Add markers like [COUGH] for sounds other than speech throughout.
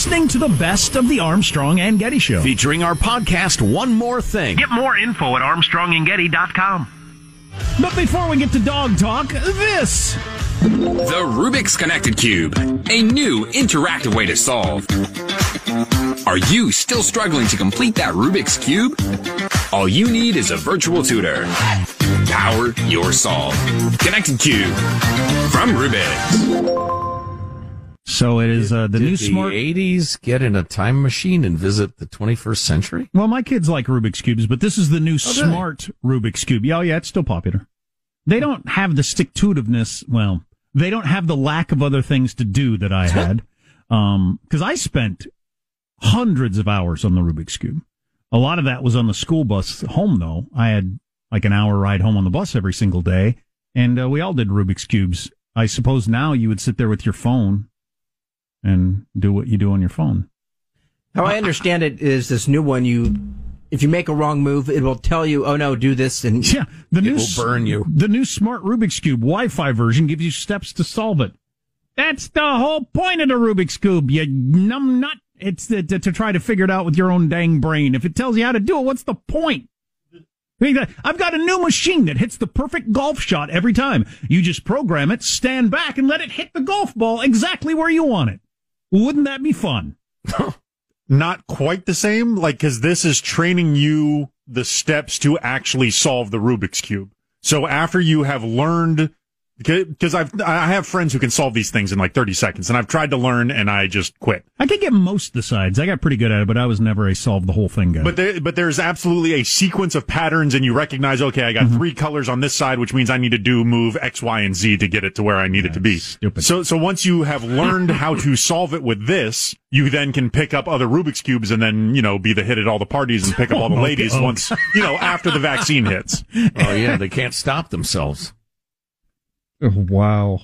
listening to the best of the Armstrong and Getty Show. Featuring our podcast, One More Thing. Get more info at armstrongandgetty.com. But before we get to dog talk, this. The Rubik's Connected Cube, a new interactive way to solve. Are you still struggling to complete that Rubik's Cube? All you need is a virtual tutor. Power your solve. Connected Cube from Rubik's. So it is uh, the Did new the smart. 80s get in a time machine and visit the 21st century? Well, my kids like Rubik's cubes, but this is the new Oh, smart Rubik's cube. Yeah, oh, yeah, it's still popular. They don't have the stick to itiveness. Well, they don't have the lack of other things to do that I [LAUGHS] had. Um, cause I spent hundreds of hours on the Rubik's cube. A lot of that was on the school bus home though. I had like an hour ride home on the bus every single day and uh, we all did Rubik's cubes. I suppose now you would sit there with your phone and do what you do on your phone. How I understand it is this new one. You, if you make a wrong move, it will tell you, "Oh no, do this." And [LAUGHS] Yeah, the new will burn you. The new smart Rubik's cube Wi-Fi version gives you steps to solve it. That's the whole point of the Rubik's cube. You numb nut. It's to, to, to try to figure it out with your own dang brain. If it tells you how to do it, what's the point? I've got a new machine that hits the perfect golf shot every time. You just program it, stand back, and let it hit the golf ball exactly where you want it. Wouldn't that be fun? [LAUGHS] not quite the same, like, cause this is training you the steps to actually solve the Rubik's Cube. So after you have learned, because I've, I have friends who can solve these things in like 30 seconds and I've tried to learn and I just quit. I could get most of the sides. I got pretty good at it, but I was never a solve the whole thing guy. But there, but there's absolutely a sequence of patterns and you recognize, okay, I got Mm-hmm. three colors on this side, which means I need to do move X, Y, and Z to get it to where I need it to be. stupid. So, so once you have learned how to solve it with this, you then can pick up other Rubik's cubes and then, you know, be the hit at all the parties and pick up all the [LAUGHS] Okay, ladies okay. once, you know, after the vaccine hits. Oh, yeah, they can't stop themselves. Wow.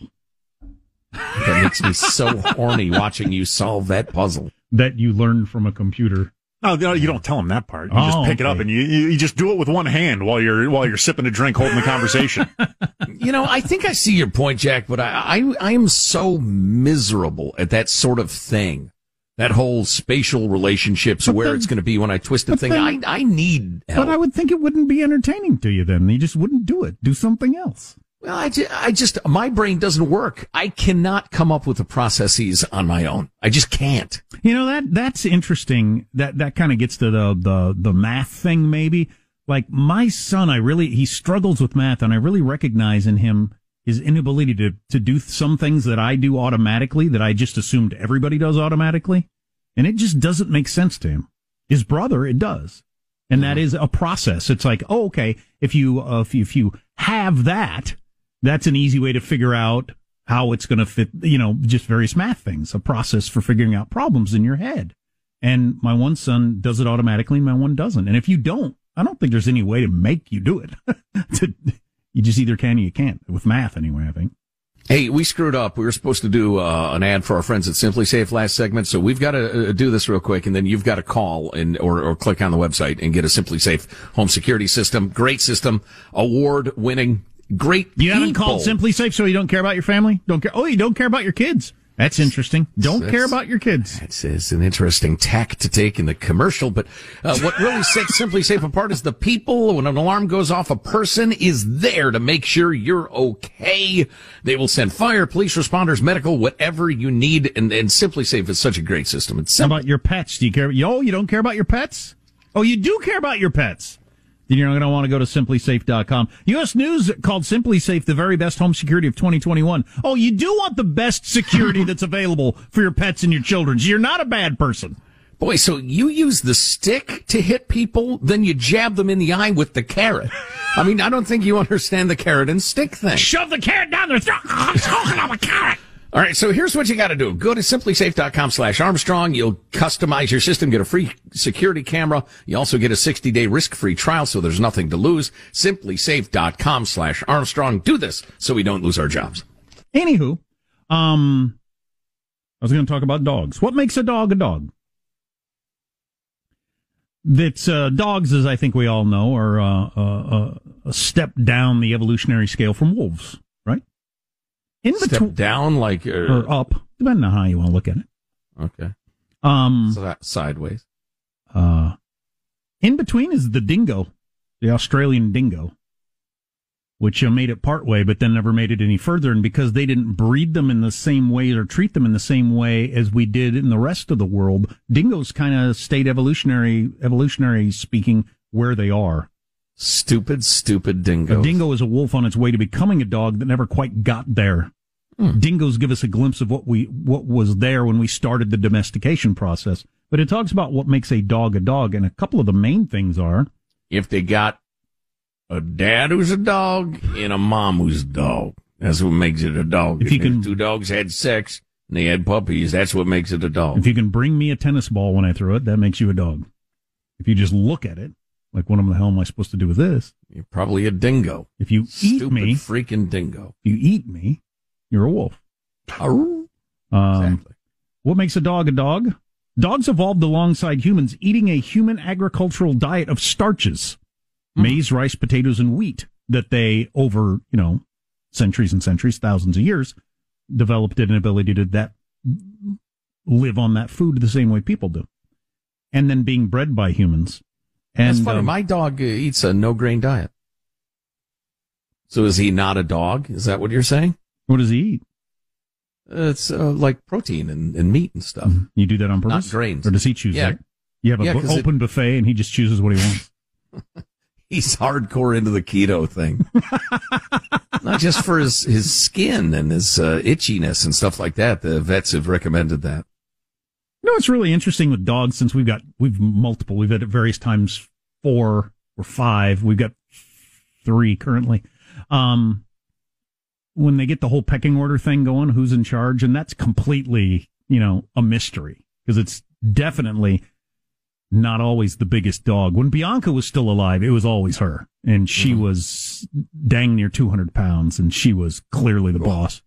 That makes me so horny watching you solve that puzzle. That you learned from a computer. No, no, you don't tell them that part. You Oh, just pick it up and you, you, you just do it with one hand while you're, while you're sipping a drink, holding the conversation. [LAUGHS] You know, I think I see your point, Jack, but I, I, I am so miserable at that sort of thing. That whole spatial relationships, But where then- it's going to be when I twist a thing. then- I, I need help. But I would think it wouldn't be entertaining to you then. You just wouldn't do it. Do something else. Well, I just, I just, my brain doesn't work. I cannot come up with the processes on my own. I just can't. You know that that's interesting. That that kind of gets to the the the math thing maybe. Like my son, I really he struggles with math, and I really recognize in him his inability to to do some things that I do automatically that I just assumed everybody does automatically, and it just doesn't make sense to him. His brother, it does, and that is a process. It's like, oh, okay, if you uh, if you, if you have that, that's an easy way to figure out how it's going to fit, you know, just various math things, a process for figuring out problems in your head. And my one son does it automatically and my one doesn't. And if you don't, I don't think there's any way to make you do it. [LAUGHS] To- you just either can or you can't with math anyway, I think. Hey, we screwed up. We were supposed to do uh, an ad for our friends at SimpliSafe last segment, so we've got to uh, do this real quick, and then you've got to call and or, or click on the website and get a SimpliSafe home security system. Great system, award winning, great. You haven't people. called SimpliSafe so you don't care about your family? Don't care. Oh, you don't care about your kids. That's interesting. Don't That's- care about your kids. That's an interesting tack to take in the commercial, but uh, what really [LAUGHS] sets SimpliSafe apart is the people. When an alarm goes off, a person is there to make sure you're okay. They will send fire, police responders, medical, whatever you need. And, and SimpliSafe is such a great system. It's How about your pets? Do you care? Oh, you don't care about your pets? Oh, you do care about your pets. Then you're not going to want to go to simplisafe.com. U.S. News called SimpliSafe the very best home security of 2021. Oh, you do want the best security that's available for your pets and your children. So you're not a bad person. Boy, so you use the stick to hit people, then you jab them in the eye with the carrot. I mean, I don't think you understand the carrot and stick thing. Shove the carrot down their throat. I'm talking about a carrot. All right, so here's what you got to do. Go to simplisafe.com slash Armstrong. You'll customize your system, get a free security camera. You also get a 60 day risk free trial, so there's nothing to lose. Simplisafe.com slash Armstrong. Do this so we don't lose our jobs. Anywho, um, I was going to talk about dogs. What makes a dog a dog? That's uh, dogs, as I think we all know, are uh, uh, uh, a step down the evolutionary scale from wolves? In between down like, uh, or up, depending on how you want to look at it. okay. Um, Si- sideways. uh, in between is the dingo, the Australian dingo, which uh, made it part way, but then never made it any further. And because they didn't breed them in the same way or treat them in the same way as we did in the rest of the world, dingoes kind of stayed evolutionary, evolutionary speaking, where they are. Stupid, stupid dingo. A dingo is a wolf on its way to becoming a dog that never quite got there. Hmm. Dingoes give us a glimpse of what we what was there when we started the domestication process. But it talks about what makes a dog a dog, and a couple of the main things are If they got a dad who's a dog and a mom who's a dog, that's what makes it a dog. If you can- two dogs had sex and they had puppies, that's what makes it a dog. if you can bring me a tennis ball when I throw it, that makes you a dog. If you just look at it, like what the hell am I supposed to do with this? You're probably a dingo. If you eat Stupid me, freaking dingo. if you eat me, you're a wolf. Um, Exactly. What makes a dog a dog? Dogs evolved alongside humans, eating a human agricultural diet of starches, maize, rice, potatoes, and wheat that they, over, you know, centuries and centuries, thousands of years, developed an ability to that live on that food the same way people do. And then being bred by humans. And That's funny. um, My dog uh, eats a no grain diet. So is he not a dog? Is that what you're saying? What does he eat? It's uh, like protein and, and meat and stuff. You do that on purpose? Not grains. Or does he choose Yeah. that? You have an Yeah, 'cause it- open buffet and he just chooses what he wants. [LAUGHS] He's hardcore into the keto thing. [LAUGHS] Not just for his, his skin and his uh, itchiness and stuff like that. The vets have recommended that. You know, it's really interesting with dogs since we've got, we've multiple, we've had at various times four or five. We've got three currently. Um, when they get the whole pecking order thing going, who's in charge? And that's completely, you know, a mystery because it's definitely not always the biggest dog. When Bianca was still alive, it was always her. And she was dang near 200 pounds and she was clearly the boss.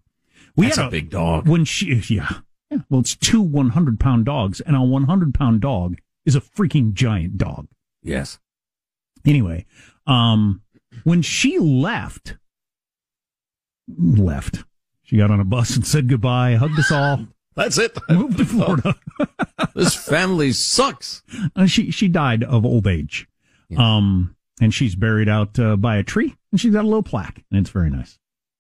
We That's had a big dog. when she, yeah, yeah. Well, it's two 100 pound dogs, and a 100 pound dog is a freaking giant dog. Yes. Anyway, um, when she left, left, she got on a bus and said goodbye, hugged us all, [LAUGHS] That's it. [LAUGHS] moved to Florida. [LAUGHS] this family sucks. Uh, she she died of old age, um, and she's buried out uh, by a tree, and she's got a little plaque, and it's very nice.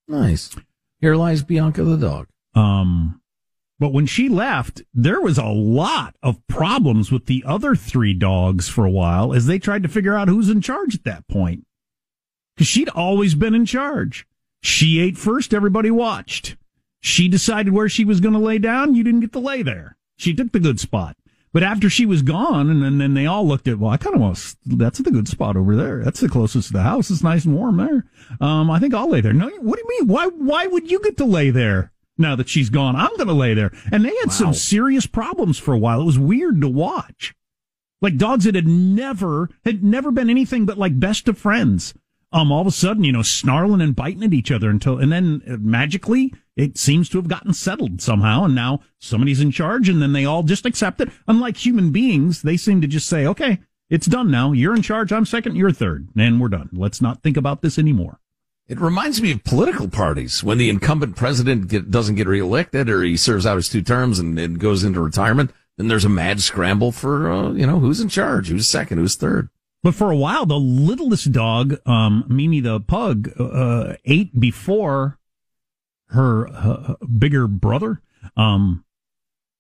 Nice. Here lies Bianca the dog. Um, but when she left, there was a lot of problems with the other three dogs for a while as they tried to figure out who's in charge at that point. Cause she'd always been in charge. She ate first, everybody watched. She decided where she was going to lay down. You didn't get to lay there. She took the good spot. But after she was gone, and then, then they all looked at, well, I kind of want, to- that's the good spot over there. That's the closest to the house. It's nice and warm there. Um, I think I'll lay there. No, what do you mean? Why, why would you get to lay there now that she's gone? I'm going to lay there. And they had some serious problems for a while. It was weird to watch. Like dogs that had never, had never been anything but like best of friends. Um, all of a sudden, you know, snarling and biting at each other until, and then uh, magically it seems to have gotten settled somehow. And now somebody's in charge and then they all just accept it. Unlike human beings, they seem to just say, okay, it's done now. You're in charge. I'm second. You're third. And we're done. Let's not think about this anymore. It reminds me of political parties when the incumbent president get, doesn't get reelected or he serves out his two terms and, and goes into retirement. Then there's a mad scramble for, uh, you know, who's in charge, who's second, who's third. But for a while, the littlest dog, um, Mimi the pug, uh, ate before her uh, bigger brother. Um,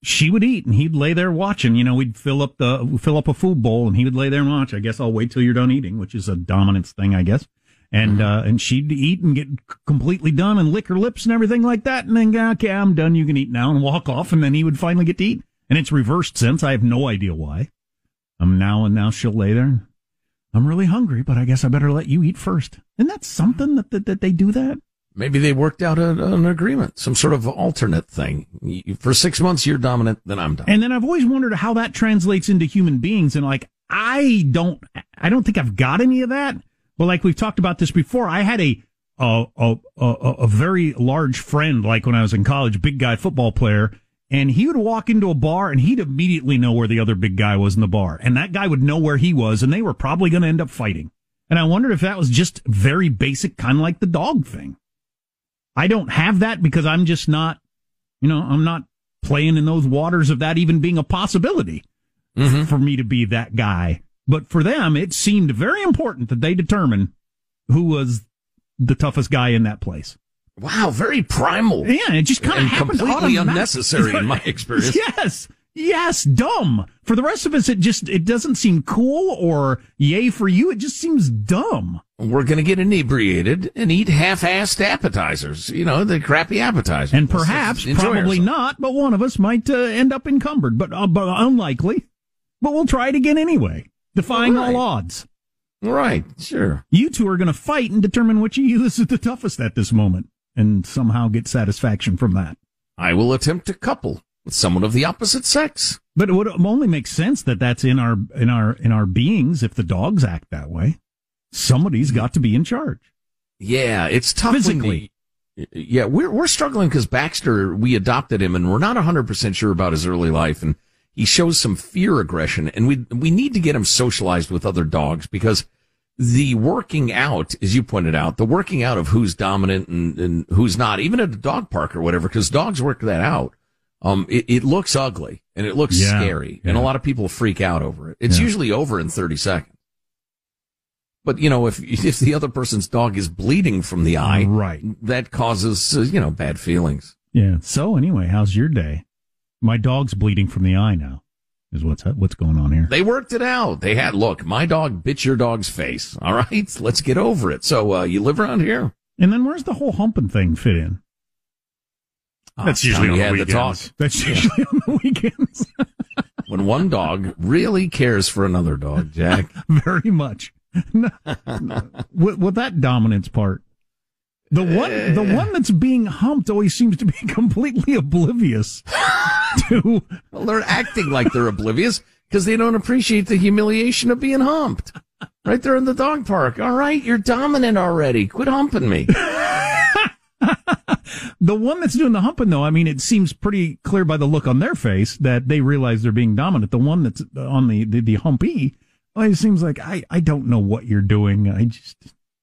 she would eat and he'd lay there watching. You know, we'd fill up the fill up a food bowl and he would lay there and watch. I guess I'll wait till you're done eating, which is a dominance thing, I guess. And uh, and she'd eat and get completely done and lick her lips and everything like that, and then go, okay, I'm done. You can eat now and walk off, and then he would finally get to eat. And it's reversed since. I have no idea why. Um, now and now she'll lay there. I'm really hungry, but I guess I better let you eat first. And that's something that, that, that they do that. Maybe they worked out a, an agreement, some sort of alternate thing. For six months, you're dominant, then I'm dominant. And then I've always wondered how that translates into human beings. And like, I don't, I don't think I've got any of that. But like we've talked about this before, I had a, a, a, a, a very large friend, like when I was in college, big guy football player. And he would walk into a bar and he'd immediately know where the other big guy was in the bar. And that guy would know where he was and they were probably going to end up fighting. And I wondered if that was just very basic, kind of like the dog thing. I don't have that because I'm just not, you know, I'm not playing in those waters of that even being a possibility Mm-hmm. for me to be that guy. But for them, it seemed very important that they determine who was the toughest guy in that place. Wow, very primal. Yeah, it just kind of completely unnecessary in my [LAUGHS] experience. Yes. Yes, dumb. For the rest of us, it just it doesn't seem cool or yay for you. It just seems dumb. We're going to get inebriated and eat half-assed appetizers. You know, the crappy appetizers. And Let's perhaps, probably ourselves. not, but one of us might uh, end up encumbered, but, uh, but unlikely. But we'll try it again anyway, defying Right. all odds. Right, sure. You two are going to fight and determine which of you is the toughest at this moment, and somehow get satisfaction from that. I will attempt to couple with someone of the opposite sex. But it would only make sense that that's in our in our in our beings if the dogs act that way. Somebody's got to be in charge. Yeah, it's tough. Physically. the- yeah, we're we're struggling because Baxter. We adopted him, and we're not hundred percent sure about his early life, and he shows some fear aggression, and we we need to get him socialized with other dogs because the working out, as you pointed out, the working out of who's dominant and, and who's not, even at a dog park or whatever, because dogs work that out. Um, it, it looks ugly and it looks Yeah, scary, and a lot of people freak out over it. It's Yeah. usually over in thirty seconds. But you know, if [LAUGHS] if the other person's dog is bleeding from the eye, Right. that causes uh, you know bad feelings. Yeah. So anyway, how's your day? My dog's bleeding from the eye now. Is what's what's going on here? They worked it out. They had look, my dog bit your dog's face. [LAUGHS] All right, let's get over it. So uh, you live around here. And then where's the whole humping thing fit in? That's Ah, usually on the had the talk weekends. That's usually on the weekends. [LAUGHS] when one dog really cares for another dog. Jack, [LAUGHS] Very much. No, no. with, with that dominance part. The one, the eh. one that's being humped always seems to be [LAUGHS] completely oblivious [LAUGHS] to well, they're acting like they're oblivious because they don't appreciate the humiliation of being humped. Right there in the dog park. All right, you're dominant already. Quit humping me. [LAUGHS] the one that's doing the humping. Though, I mean, it seems pretty clear by the look on their face that they realize they're being dominant. The one that's on the the, the humpy, well, it seems like I I don't know what you're doing. I just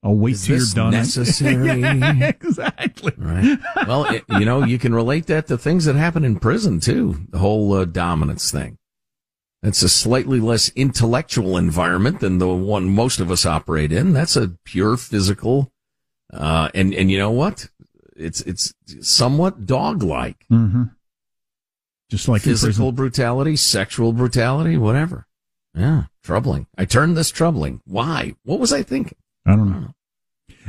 I'll wait Is till you're done. necessary? [LAUGHS] yeah, exactly. Right. Well, it, you know, you can relate that to things that happen in prison too. The whole uh, dominance thing. It's a slightly less intellectual environment than the one most of us operate in. That's a pure physical, uh, and, and you know what? It's, it's somewhat dog-like. Mm-hmm. Just like Physical brutality, sexual brutality, whatever. Yeah. Troubling. I turned this troubling. Why? What was I thinking? I don't know.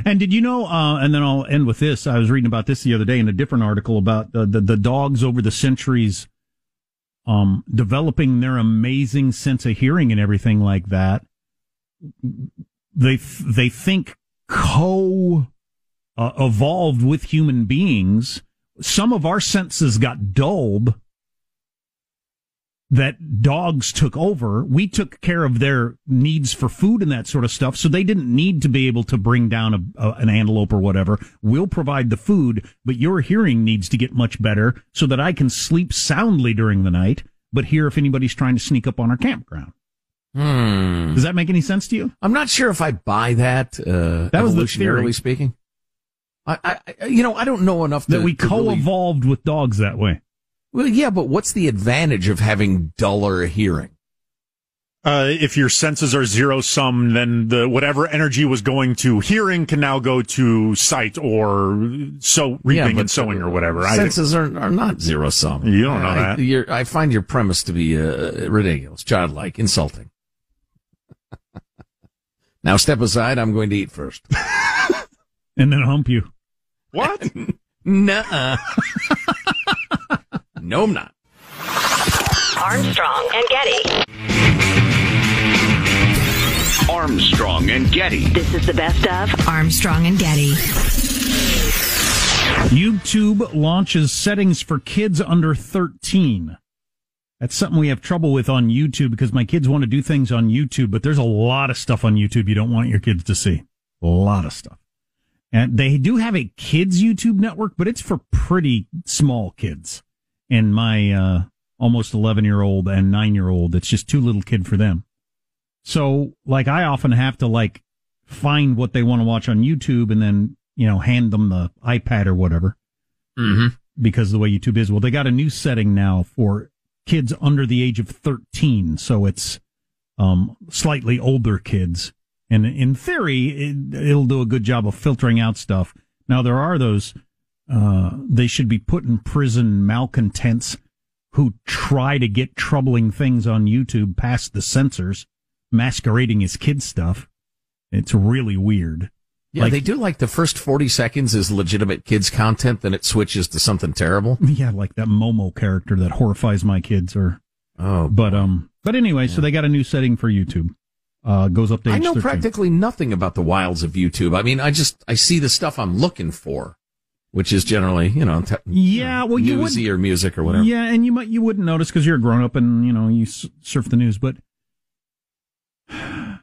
And did you know? Uh, and then I'll end with this. I was reading about this the other day in a different article about the the, the dogs over the centuries, um, developing their amazing sense of hearing and everything like that. They they think co uh, evolved with human beings. Some of our senses got dulled that dogs took over. We took care of their needs for food and that sort of stuff. So they didn't need to be able to bring down a, a, an antelope or whatever. We'll provide the food, but your hearing needs to get much better so that I can sleep soundly during the night, but hear if anybody's trying to sneak up on our campground. Hmm. Does that make any sense to you? I'm not sure if I buy that, uh, That was the evolutionarily theory. speaking. I, I, you know, I don't know enough to, That we to really- co-evolved with dogs that way. Well, yeah, but what's the advantage of having duller hearing? Uh, if your senses are zero sum, then the whatever energy was going to hearing can now go to sight or so reaping but and sowing or whatever. I, Senses are, are not zero sum. You don't know I, that. You're, I find your premise to be uh, ridiculous, childlike, insulting. [LAUGHS] now step aside. I'm going to eat first. [LAUGHS] And then hump you. what? [LAUGHS] Nuh-uh. No, I'm not. Armstrong and Getty. Armstrong and Getty. This is the best of Armstrong and Getty. YouTube launches settings for kids under 13. That's something we have trouble with on YouTube because my kids want to do things on YouTube, but there's a lot of stuff on YouTube you don't want your kids to see. A lot of stuff. And they do have a kids YouTube network, but it's for pretty small kids. And my uh, almost 11 year old and 9 year old, it's just too little kid for them. So, like, I often have to like find what they want to watch on YouTube and then, you know, hand them the iPad or whatever. Mm-hmm. because of the way YouTube is. Well, they got a new setting now for kids under the age of 13. So it's, um, slightly older kids. And in theory, it, it'll do a good job of filtering out stuff. Now, there are those, uh, they should be put in prison malcontents who try to get troubling things on YouTube past the censors, masquerading as kid stuff. It's really weird. Yeah, Like- they do like the first 40 seconds is legitimate kids content, then it switches to something terrible. [LAUGHS] Yeah, like that Momo character that horrifies my kids or Oh, but um but anyway, so they got a new setting for YouTube. Uh goes up to I know 13. practically nothing about the wilds of YouTube. I mean, I just, I see the stuff I'm looking for, which is generally, you know, te- Yeah, well you newsy or music or whatever. Yeah, and you might you wouldn't notice cuz you're a grown up and you know you surf the news, but [SIGHS]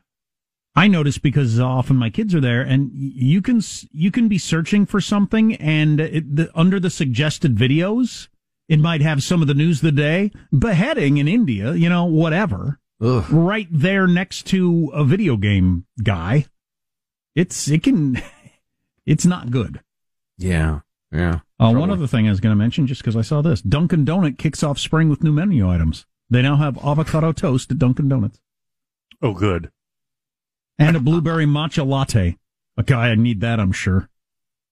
I notice because often my kids are there, and you can you can be searching for something, and it, the, under the suggested videos, it might have some of the news of the day, beheading in India, you know, whatever, Ugh. right there next to a video game guy. It's it can, [LAUGHS] it's not good. Yeah. Yeah. Uh, one other thing I was going to mention, just because I saw this, Dunkin' Donut kicks off spring with new menu items. They now have avocado toast at Dunkin' Donuts Oh, good. and a blueberry matcha latte. A guy, I need that, I'm sure.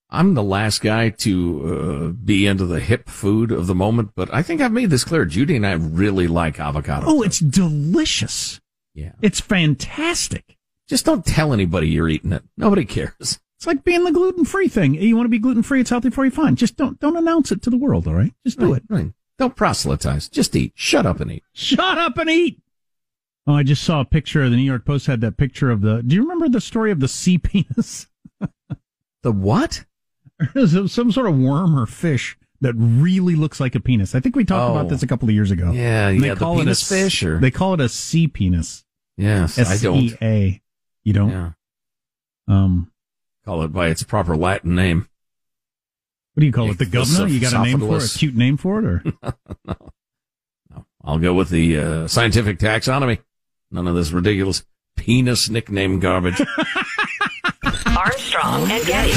I'm the last guy to uh, be into the hip food of the moment, but I think I've made this clear. Judy and I really like avocado. Oh, it's delicious. yeah. It's fantastic. Just don't tell anybody you're eating it. Nobody cares. It's like being the gluten free thing. You want to be gluten free, it's healthy for you, fine. Just don't don't announce it to the world, all right? Just do it. Right. Don't proselytize. Just eat. Shut up and eat. Shut up and eat. Oh, I just saw a picture. Of the New York Post had that picture of the. Do you remember the story of the sea [LAUGHS] penis? The what? [LAUGHS] Some sort of worm or fish that really looks like a penis. I think we talked Oh. about this a couple of years ago. Yeah, And yeah, the call it a penis fish or- they call it a sea penis. Yes, I S E don't. A. You don't. Yeah. Um. Call it by its proper Latin name. What do you call it? The governor? You got a name for it? A cute name for it, or [LAUGHS] no? I'll go with the uh, scientific taxonomy. None of this ridiculous penis nickname garbage. [LAUGHS] Armstrong and Getty.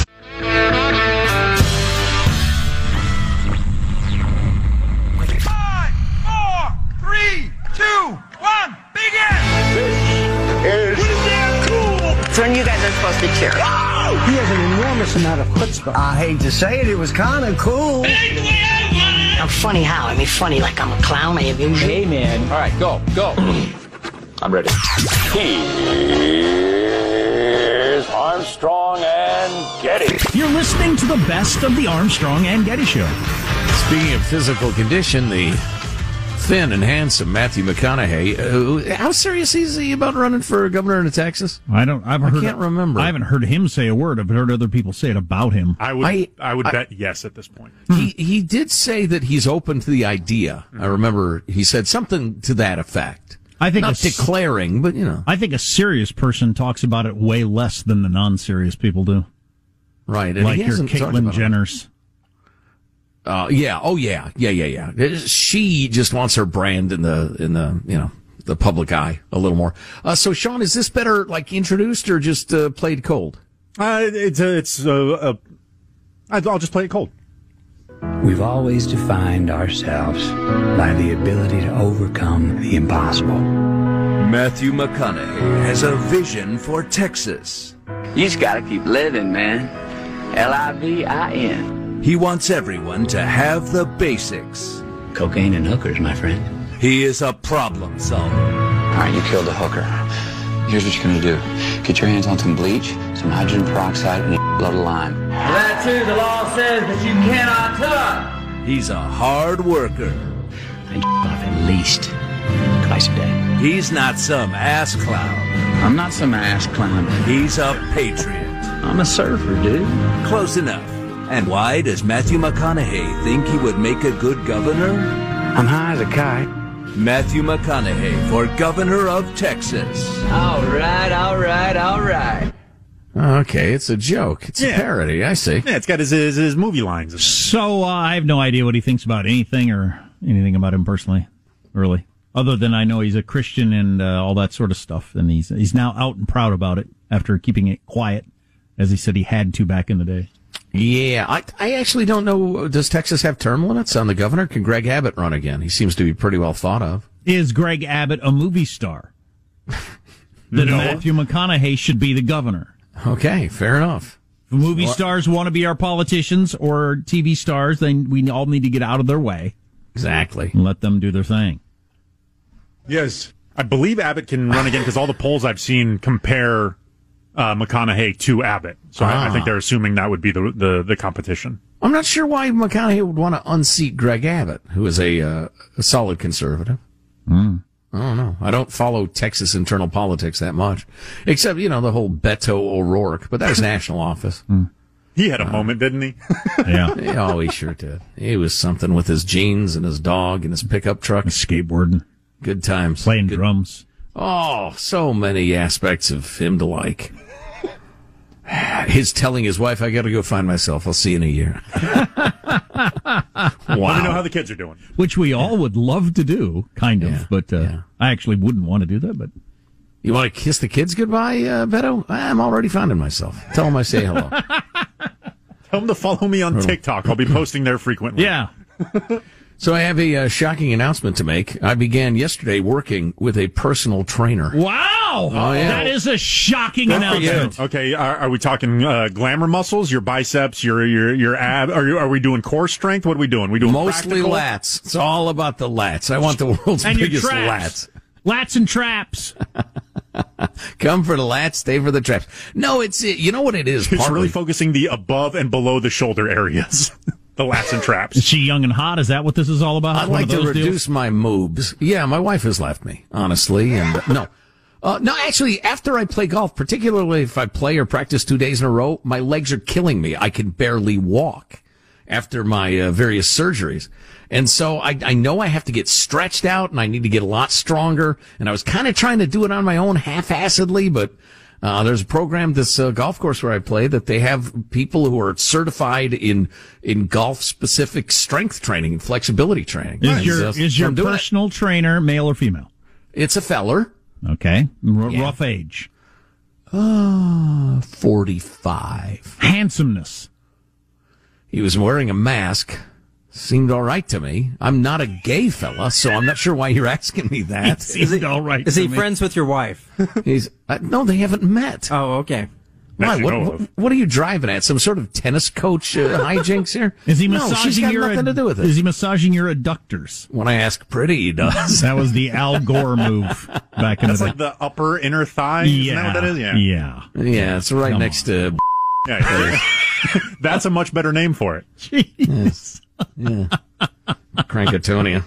Five, four, three, two, one, begin! This is pretty damn cool! It's when you guys are supposed to cheer. He has an enormous amount of chutzpah. I hate to say it, it was kind of cool. I'm funny how? I mean, funny like I'm a clown. I amuse you. Hey, man. All right, go, go. [CLEARS THROAT] I'm ready. Here's Armstrong and Getty. you're listening to the best of the Armstrong and Getty Show. Speaking of physical condition, the thin and handsome Matthew McConaughey. Uh, how serious is he about running for governor in Texas? I don't. I've I heard. can't remember. I haven't heard him say a word. I've heard other people say it about him. I would I- I, would I- bet yes at this point. He he did say that he's open to the idea. I remember he said something to that effect. I think Not a s- declaring, but you know, I think a serious person talks about it way less than the non-serious people do, right? And like he your hasn't talked Caitlyn about it. Jenner's. Uh, yeah. Oh, yeah. Yeah, yeah, yeah. She just wants her brand in the in the you know the public eye a little more. Uh, so, Sean, is this better like introduced or just uh, played cold? Uh, it's a, it's a, a, I'll just play it cold. We've always defined ourselves by the ability to overcome the impossible. Matthew McConaughey has a vision for Texas. You just gotta keep living, man. L-I-V-I-N. He wants everyone to have the basics. Cocaine and hookers, my friend. He is a problem solver. All right, you killed a hooker. Here's what you're gonna do. Get your hands on some bleach, some hydrogen peroxide, and a load of lime. That too, the law says that you cannot touch. He's a hard worker. And [LAUGHS] off at least twice a day. He's not some ass clown. I'm not some ass clown. He's a patriot. I'm a surfer, dude. Close enough. And why does Matthew McConaughey think he would make a good governor? I'm high as a kite. Matthew McConaughey for governor of Texas. All right, all right, all right. Okay, it's a joke. It's a parody. I see. Yeah, it's got his his, his movie lines. in it. So uh, I have no idea what he thinks about anything or anything about him personally, really. Other than I know he's a Christian and uh, all that sort of stuff, and he's he's now out and proud about it after keeping it quiet, as he said he had to back in the day. Yeah, I, I actually don't know. Does Texas have term limits on the governor? Can Greg Abbott run again? He seems to be pretty well thought of. Is Greg Abbott a movie star? that No. Matthew McConaughey should be the governor. Okay, fair enough. If movie Well- stars want to be our politicians or TV stars, then we all need to get out of their way. Exactly. And let them do their thing. Yes. I believe Abbott can run again because all the polls I've seen compare uh, McConaughey to Abbott. So I, I Ah. think they're assuming that would be the the, the competition. I'm not sure why McConaughey would want to unseat Greg Abbott, who is a, uh, a solid conservative. I don't know. I don't follow Texas internal politics that much, except you know the whole Beto O'Rourke, but that was national office. He had a moment, didn't he? [LAUGHS] Yeah. oh, he sure did. He was something with his jeans and his dog and his pickup truck. Skateboarding. Good times. Playing Good- drums. Oh, so many aspects of him to like. His telling his wife, "I got to go find myself. I'll see you in a year." [LAUGHS] wow. Let me know how the kids are doing. Which we all would love to do, kind of. but uh, I actually wouldn't want to do that. But You want to kiss the kids goodbye, uh, Beto? I'm already finding myself. Tell them I say hello. [LAUGHS] Tell them to follow me on TikTok. I'll be posting there frequently. yeah, [LAUGHS] so I have a uh, shocking announcement to make. I began yesterday working with a personal trainer. wow, Oh, yeah. that is a shocking Good announcement. Okay, are, are we talking uh, glamour muscles, your biceps, your your your ab? Are, you, are we doing core strength? What are we doing? We doing Mostly practical? lats. It's all about the lats. I want the world's And your biggest lats. Lats and traps. [LAUGHS] Come for the lats, stay for the traps. No, it's you know what it is. It's partly? really focusing the above and below the shoulder areas, [LAUGHS] the lats and [LAUGHS] Is traps. she young and hot? Is that what this is all about? I'd One like to reduce deals? my moobs. Yeah, my wife has left me, honestly, and uh, no. Uh, no, actually, after I play golf, particularly if I play or practice two days in a row, my legs are killing me. I can barely walk after my uh, various surgeries. And so I, I know I have to get stretched out and I need to get a lot stronger. And I was kind of trying to do it on my own half-assedly, but uh, there's a program, this uh, golf course where I play, that they have people who are certified in in golf specific strength training and flexibility training. Is And, your uh, is your I'm it. personal trainer male or female? It's a feller. Okay, R- Yeah. rough age, Uh, 45. handsomeness. He was wearing a mask. Seemed all right to me. I'm not a gay fella, so I'm not sure why you're asking me [LAUGHS] that. Seemed all right. Is to he me. friends with your wife? [LAUGHS] He's uh, no, they haven't met. Oh, okay. Why? What, what, what are you driving at? Some sort of tennis coach uh, [LAUGHS] hijinks here? Is he no, massaging she's got your nothing to do with it. Is he massaging your adductors? when I ask pretty, he does. That was the Al Gore move back in That's the like the upper inner thigh. Isn't that what that is? Yeah. yeah. yeah, it's right Come next to. Yeah, yeah. That's a much better name for it. Jeez. Yeah. Crankatonia.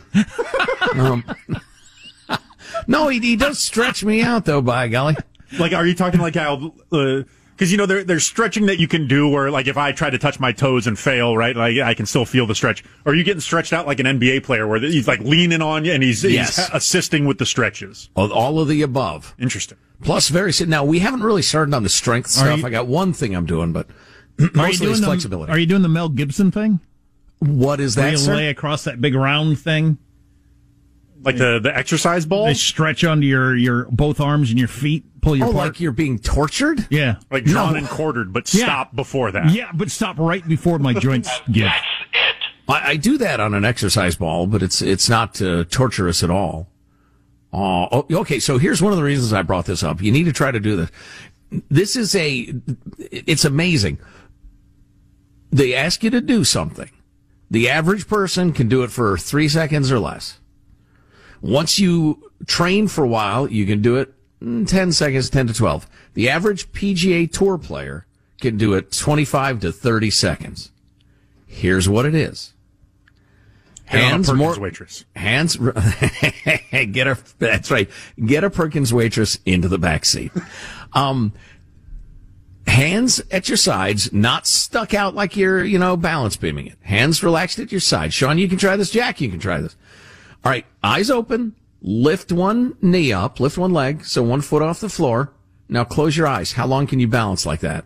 um, [LAUGHS] no, he, he does stretch me out, though, by golly. Like, are you talking like how? Because you know, there, there's stretching that you can do where, like, if I try to touch my toes and fail, right, like I can still feel the stretch. Or are you getting stretched out like an NBA player where he's like leaning on you and he's, Yes. he's assisting with the stretches? All- All of the above. Interesting. Plus, very. Now, we haven't really started on the strength Are stuff. you- I got one thing I'm doing, but [CLEARS THROAT] Are you mostly doing it's the, flexibility. Are you doing the Mel Gibson thing? What is that, you sir? lay across that big round thing? Like the, the exercise ball? They stretch onto your, your both arms and your feet, pull you Oh, apart. like you're being tortured? yeah. Like drawn No. and quartered, but Yeah. stop before that. Yeah, but stop right before my joints give. I, I do that on an exercise ball, but it's it's not uh, torturous at all. Uh, oh, okay, so here's one of the reasons I brought this up. You need to try to do this. This is a, it's amazing. They ask you to do something. The average person can do it for three seconds or less. Once you train for a while, you can do it 10 seconds, 10 to 12. The average PGA Tour player can do it 25 to 30 seconds. Here's what it is. Hit on a Hands Perkins more waitress. hands [LAUGHS] get a that's right get a Perkins waitress into the back seat. Um, hands at your sides, not stuck out like you're you know balance beaming it. Hands relaxed at your side. Sean, you can try this. Jack, you can try this. All right, eyes open. Lift one knee up. Lift one leg, so one foot off the floor. Now close your eyes. How long can you balance like that?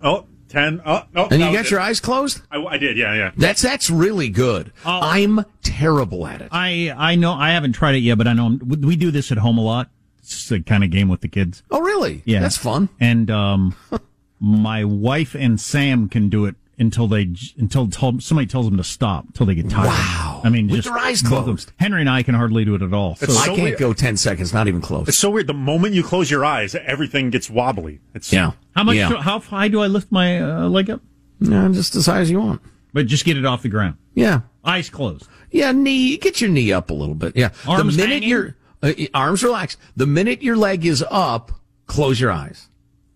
Oh, 10. Oh, oh, And you that got your eyes closed. I, I did, yeah, yeah. That's that's really good. Oh. I'm terrible at it. I I know I haven't tried it yet, but I know we we do this at home a lot. It's the kind of game with the kids. Oh, really? Yeah, that's fun. And um, [LAUGHS] My wife and Sam can do it until they until tell, somebody tells them to stop until they get tired. Wow. I mean, With just their eyes both of them. closed. Henry and I can hardly do it at all. It's I can't weird. go 10 seconds, not even close. It's so weird. The moment you close your eyes, everything gets wobbly. It's Yeah. How much? Yeah. do- how high do I lift my uh, leg up? No, just as high as you want. But just get it off the ground. Yeah. Eyes closed. Yeah, knee, get your knee up a little bit. Yeah. Arms the minute hanging? your uh, arms relaxed, the minute your leg is up, close your eyes.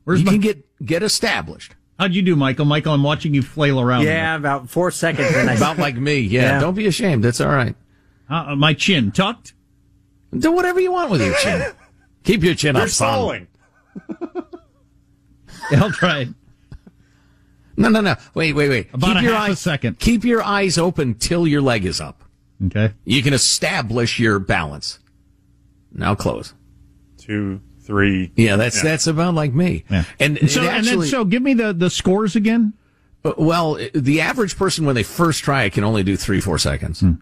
Where's you my- can get get established. How'd you do, Michael? Michael, I'm watching you flail around. Yeah, about four seconds. And I About like me. Yeah, Yeah. Don't be ashamed. That's all right. Uh, my chin tucked. Do whatever you want with your chin. Keep your chin You're up, son. stalling. Yeah, [LAUGHS] I'll try it. No, no, no. Wait, wait, wait. About keep a your half a second. Keep your eyes open till your leg is up. Okay. You can establish your balance. Now close. Two, three. Yeah, that's Yeah. that's about like me. Yeah. And, And so, it and then, so give me the, the scores again. Uh, Well, the average person when they first try it can only do three, four seconds. Hmm.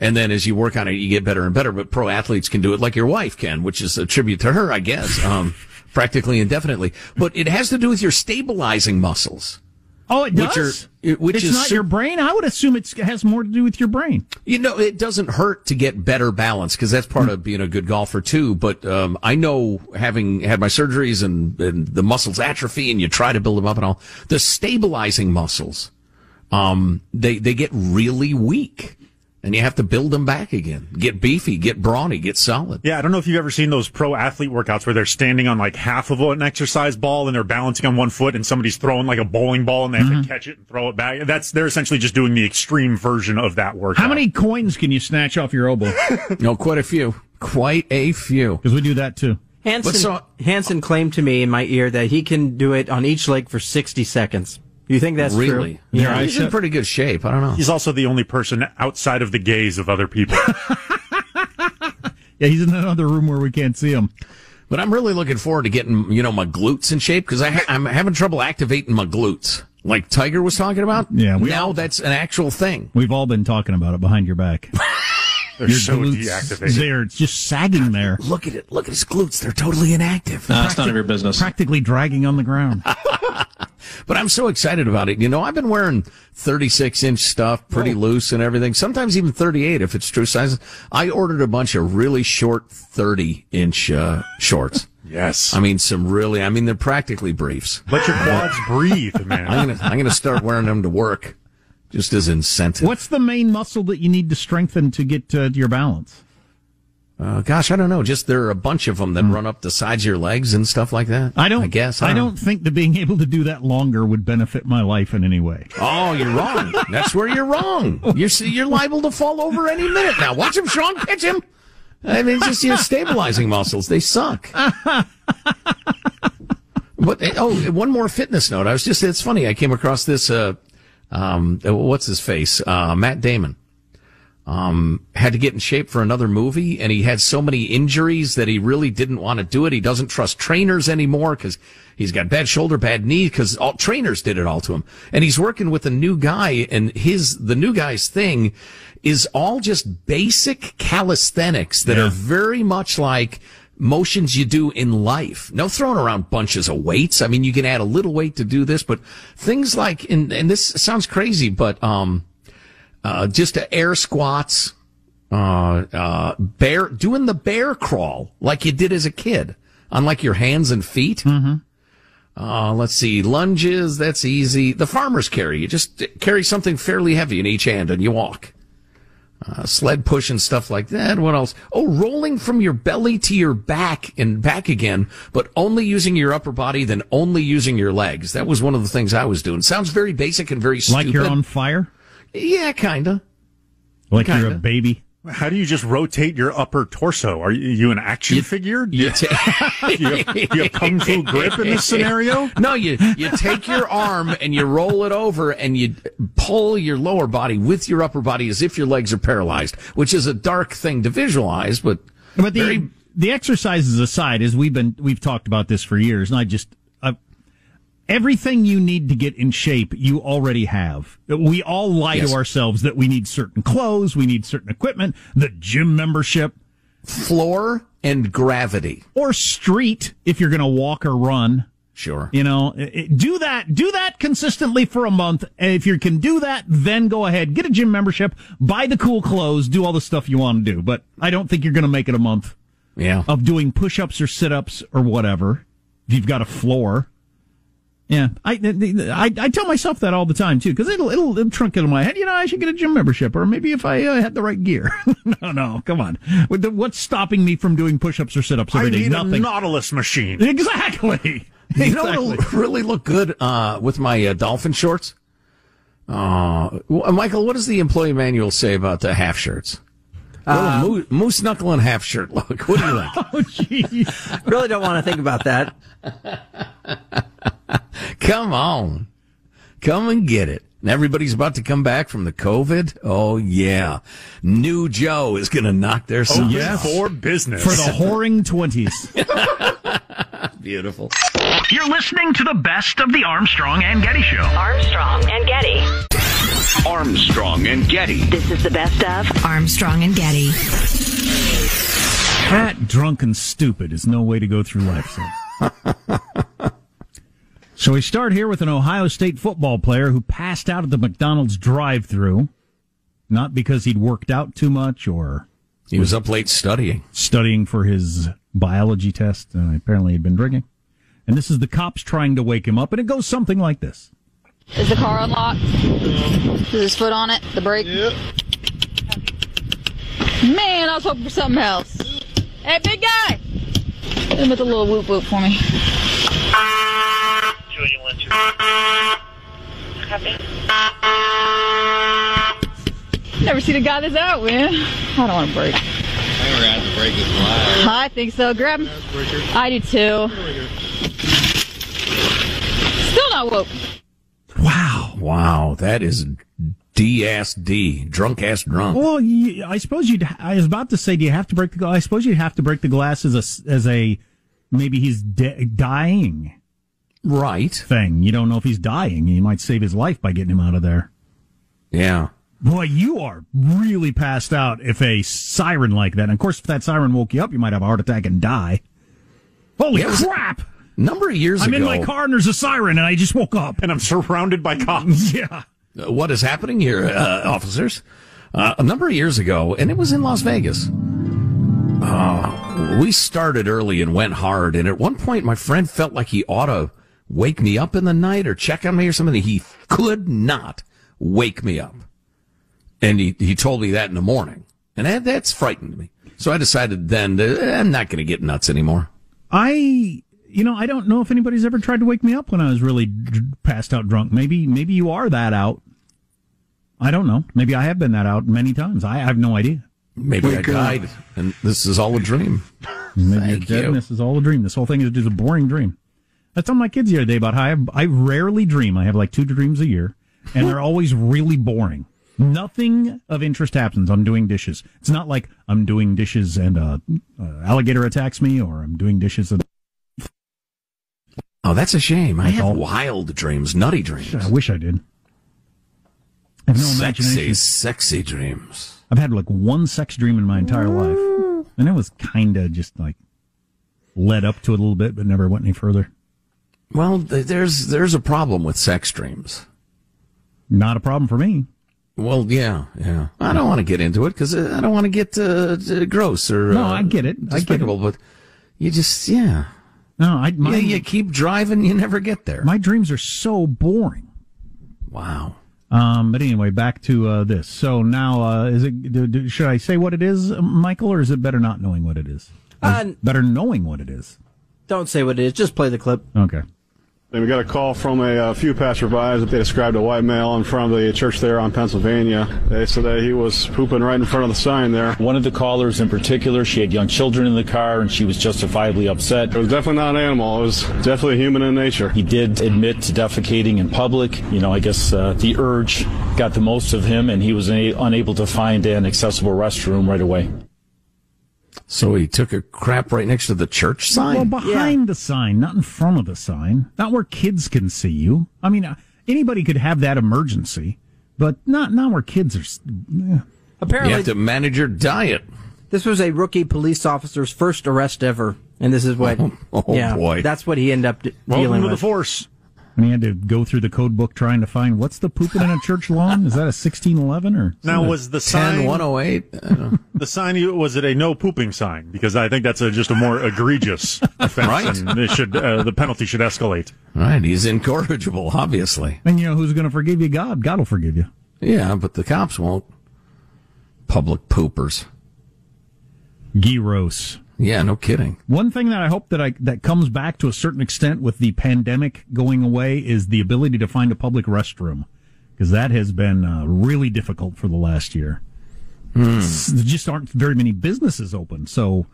And then as you work on it, you get better and better. But pro athletes can do it like your wife can, which is a tribute to her, I guess, um, [LAUGHS] practically indefinitely. But it has to do with your stabilizing muscles. Oh, it Which does. are- which it's is not your brain. I would assume it's, it has more to do with your brain. You know, it doesn't hurt to get better balance because that's part of being a good golfer too. But um, I know, having had my surgeries and, and the muscles atrophy, and you try to build them up and all, the stabilizing muscles, um, they they get really weak, and you have to build them back again. Get beefy, get brawny, get solid. Yeah, I don't know if you've ever seen those pro athlete workouts where they're standing on like half of an exercise ball and they're balancing on one foot and somebody's throwing like a bowling ball and they have Mm-hmm. to catch it and throw it back. That's they're essentially just doing the extreme version of that workout. How many coins can you snatch off your elbow? [LAUGHS] No, quite a few, quite a few. Because we do that too. Hanson, But so- Hanson claimed to me in my ear that he can do it on each leg for 60 seconds. Do you think that's really? true? Yeah, he's I in pretty good shape. I don't know. He's also the only person outside of the gaze of other people. [LAUGHS] Yeah, he's in another room where we can't see him. But I'm really looking forward to getting, you know, my glutes in shape because ha- I'm having trouble activating my glutes, like Tiger was talking about. Yeah, we now all- that's an actual thing. We've all been talking about it behind your back. [LAUGHS] They're Your so glutes deactivated. They're just sagging there. Look at it. Look at his glutes. They're totally inactive. That's none of your business. Practically dragging on the ground. [LAUGHS] But I'm so excited about it. You know, I've been wearing 36 inch stuff, pretty loose and everything. Sometimes even 38 if it's true size. I ordered a bunch of really short 30 inch uh, shorts. Yes. I mean, some really. I mean, they're practically briefs. Let your quads [LAUGHS] breathe, man. I'm gonna, I'm gonna start wearing them to work, just as incentive. What's the main muscle that you need to strengthen to get uh, your balance? Uh, gosh, I don't know. Just there are a bunch of them that run up the sides of your legs and stuff like that. I don't. I guess. I don't. don't think that being able to do that longer would benefit my life in any way. Oh, you're wrong. That's where you're wrong. You're you're liable to fall over any minute now. Watch him, Sean. Catch him. I mean, it's just your stabilizing muscles. They suck. [LAUGHS] But oh, one more fitness note. I was just. It's funny. I came across this. Uh, um, what's his face? Uh, Matt Damon. Um, had to get in shape for another movie, and he had so many injuries that he really didn't want to do it. He doesn't trust trainers anymore because he's got bad shoulder, bad knee, because all trainers did it all to him. And he's working with a new guy, and his the new guy's thing is all just basic calisthenics that are very much like motions you do in life. No throwing around bunches of weights. I mean, you can add a little weight to do this, but things like, and, and this sounds crazy, but, um, uh, just air squats, uh, uh, bear, doing the bear crawl like you did as a kid on like your hands and feet. Mm-hmm. Uh, let's see, lunges, that's easy. The farmer's carry, you just carry something fairly heavy in each hand and you walk. Uh, sled push and stuff like that. What else? Oh, rolling from your belly to your back and back again, but only using your upper body, then only using your legs. That was one of the things I was doing. Sounds very basic and very stupid. Like you're on fire? Yeah, kinda. Like you're a baby? How do you just rotate your upper torso? Are you, you an action figure? Do you, You [LAUGHS] ta- do you have, do you have kung fu grip in this scenario? No, you you take your arm and you roll it over and you pull your lower body with your upper body as if your legs are paralyzed, which is a dark thing to visualize, but But the very the exercises aside, as we've been we've talked about this for years, and I just everything you need to get in shape, you already have. We all lie Yes. to ourselves that we need certain clothes, we need certain equipment, the gym membership, floor and gravity. or street if you're going to walk or run. Sure. You know, do that, do that consistently for a month. And if you can do that, then go ahead, get a gym membership, buy the cool clothes, do all the stuff you want to do. But I don't think you're going to make it a month Yeah. of doing push-ups or sit-ups or whatever. If you've got a floor. Yeah, I, I, I tell myself that all the time too, because it'll, it'll, it'll trunk into my head. You know, I should get a gym membership, or maybe if I uh, had the right gear. [LAUGHS] no, no, come on. With the- What's stopping me from doing push-ups or sit-ups I every day? need a Nothing. Nautilus machine. Exactly. [LAUGHS] You know Exactly. what'll really look good uh, with my uh, dolphin shorts? Uh, well, Michael, what does the employee manual say about the half shirts? Uh, moose, moose knuckle and half shirt look. What do you think? [LAUGHS] Oh, jeez. Really don't want to think about that. [LAUGHS] Come on. Come and get it. And everybody's about to come back from the COVID. Oh, yeah. New Joe is going to knock their Open socks yes. off. for business. For the whoring twenties. [LAUGHS] Beautiful. You're listening to the best of the Armstrong and Getty Show. Armstrong and Getty. Armstrong and Getty. This is the best of Armstrong and Getty. Fat, drunk, and stupid is no way to go through life. So. [LAUGHS] so we start here with an Ohio State football player who passed out at the McDonald's drive-through, not because he'd worked out too much or He was up late studying. studying for his biology test. Uh, apparently, he'd been drinking. And this is the cops trying to wake him up, and it goes something like this. Is the car unlocked? Is his foot on it? The brake? Yep. Man, I was hoping for something else. Hey, big guy! Hit him with a little whoop whoop for me. Never seen a guy this out, man. I don't want to break. I never had to have to break his glass. I think so. Grab him. I do too. Still not woke. Wow. Wow. That is D ass D. Drunk ass drunk. Well, you, I suppose you'd. I was about to say, do you have to break the glass? I suppose you'd have to break the glass as a as a maybe he's de- dying Right. thing. You don't know if he's dying. You might save his life by getting him out of there. Yeah. Boy, you are really passed out if a siren like that. And of course, if that siren woke you up, you might have a heart attack and die. Holy Yeah, it was- crap! Number of years ago I'm in my car and there's a siren and I just woke up. and I'm surrounded by cops. [LAUGHS] Yeah. Uh, what is happening here, uh, officers? Uh, a number of years ago, and it was in Las Vegas. Uh, we started early and went hard, and at one point, my friend felt like he ought to wake me up in the night or check on me or something. He could not wake me up, and he he told me that in the morning, and that, that's frightened me. So I decided then that eh, I'm not going to get nuts anymore. I, you know, I don't know if anybody's ever tried to wake me up when I was really d- passed out drunk. Maybe, maybe you are that out. I don't know. Maybe I have been that out many times. I have no idea. Maybe I Wake up. died, and this is all a dream. Maybe Thank you're dead you. this is all a dream. This whole thing is just a boring dream. I told my kids the other day about how I, I rarely dream. I have like two dreams a year, and they're always really boring. Nothing of interest happens. I'm doing dishes. It's not like I'm doing dishes and uh, uh, alligator attacks me, or I'm doing dishes and Oh, that's a shame. I have all- wild dreams, nutty dreams. I wish I did. I have no sexy, imagination. sexy dreams. I've had like one sex dream in my entire life, and it was kind of just like led up to it a little bit, but never went any further. Well, there's there's a problem with sex dreams. Not a problem for me. Well, yeah, yeah. I don't want to get into it because I don't want to get uh, uh, gross or No, uh, I get it. I get it. but you just yeah. No, I my, yeah, you keep driving, you never get there. my dreams are so boring. Wow. Um, but anyway, back to uh, this. So now, uh, is it? Do, do, should I say what it is, uh, Michael, or is it better not knowing what it is? Uh, better knowing what it is. Don't say what it is. Just play the clip. Okay. Then we got a call from a, uh few passerbys that they described a white male in front of the church there on Pennsylvania. They said that he was pooping right in front of the sign there. One of the callers in particular, she had young children in the car and she was justifiably upset. It was definitely not an animal. It was definitely human in nature. He did admit to defecating in public. You know, I guess uh, the urge got the most of him and he was a- unable to find an accessible restroom right away. So he took a crap right next to the church sign. Well, behind the sign, not in front of the sign, not where kids can see you. I mean, uh, anybody could have that emergency, but not not where kids are. s- eh. Apparently, you have to manage your diet. This was a rookie police officer's first arrest ever And this is what, [LAUGHS] Oh, yeah, boy. that's what he ended up d- Welcome dealing to the with. force. And he had to go through the code book trying to find what's the pooping in a church lawn? Is that a 1611 or? Now, was the sign 108? [LAUGHS] the sign was it a no pooping sign? Because I think that's a, just a more egregious [LAUGHS] offense, Right. and it should uh, the penalty should escalate. Right, he's incorrigible, obviously. And you know who's going to forgive you? God. God will forgive you. Yeah, but the cops won't. Public poopers. Gyros. Yeah, no kidding. One thing that I hope that I that comes back to a certain extent with the pandemic going away is the ability to find a public restroom because that has been uh, really difficult for the last year. S- There just aren't very many businesses open, so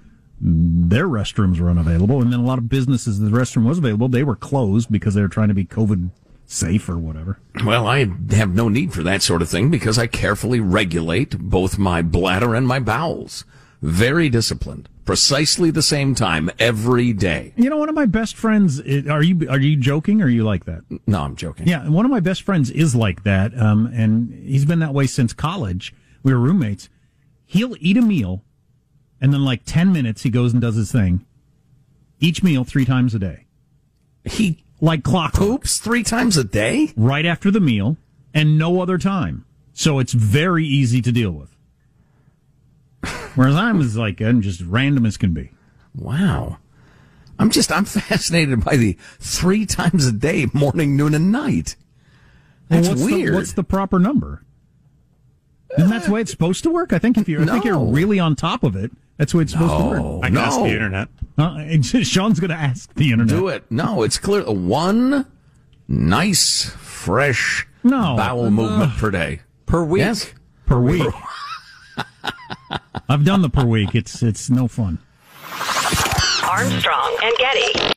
mm, their restrooms were unavailable, and then a lot of businesses the restroom was available they were closed because they were trying to be COVID safe or whatever. Well, I have no need for that sort of thing because I carefully regulate both my bladder and my bowels. Very disciplined. Precisely the same time every day. You know, one of my best friends. Are you are you joking? Or are you like that? No, I'm joking. Yeah, one of my best friends is like that, um, and he's been that way since college. We were roommates. He'll eat a meal, and then like ten minutes, he goes and does his thing. Each meal three times a day. He like clock poops three times a day, right after the meal, and no other time. So it's very easy to deal with. Whereas I'm as like I'm just random as can be. Wow. I'm just, I'm fascinated by the three times a day, morning, noon, and night. That's Well, what's weird. The, what's the proper number? Isn't that the way it's supposed to work? I think if you're, I think you're really on top of it, that's the way it's supposed to work. I can ask the internet. Uh, [LAUGHS] Sean's going to ask the internet. Do it. No, it's clear. One nice, fresh No. bowel Uh, movement per day. Per week? Yes. per week. [LAUGHS] [LAUGHS] I've done the per week. It's it's no fun. Armstrong and Getty.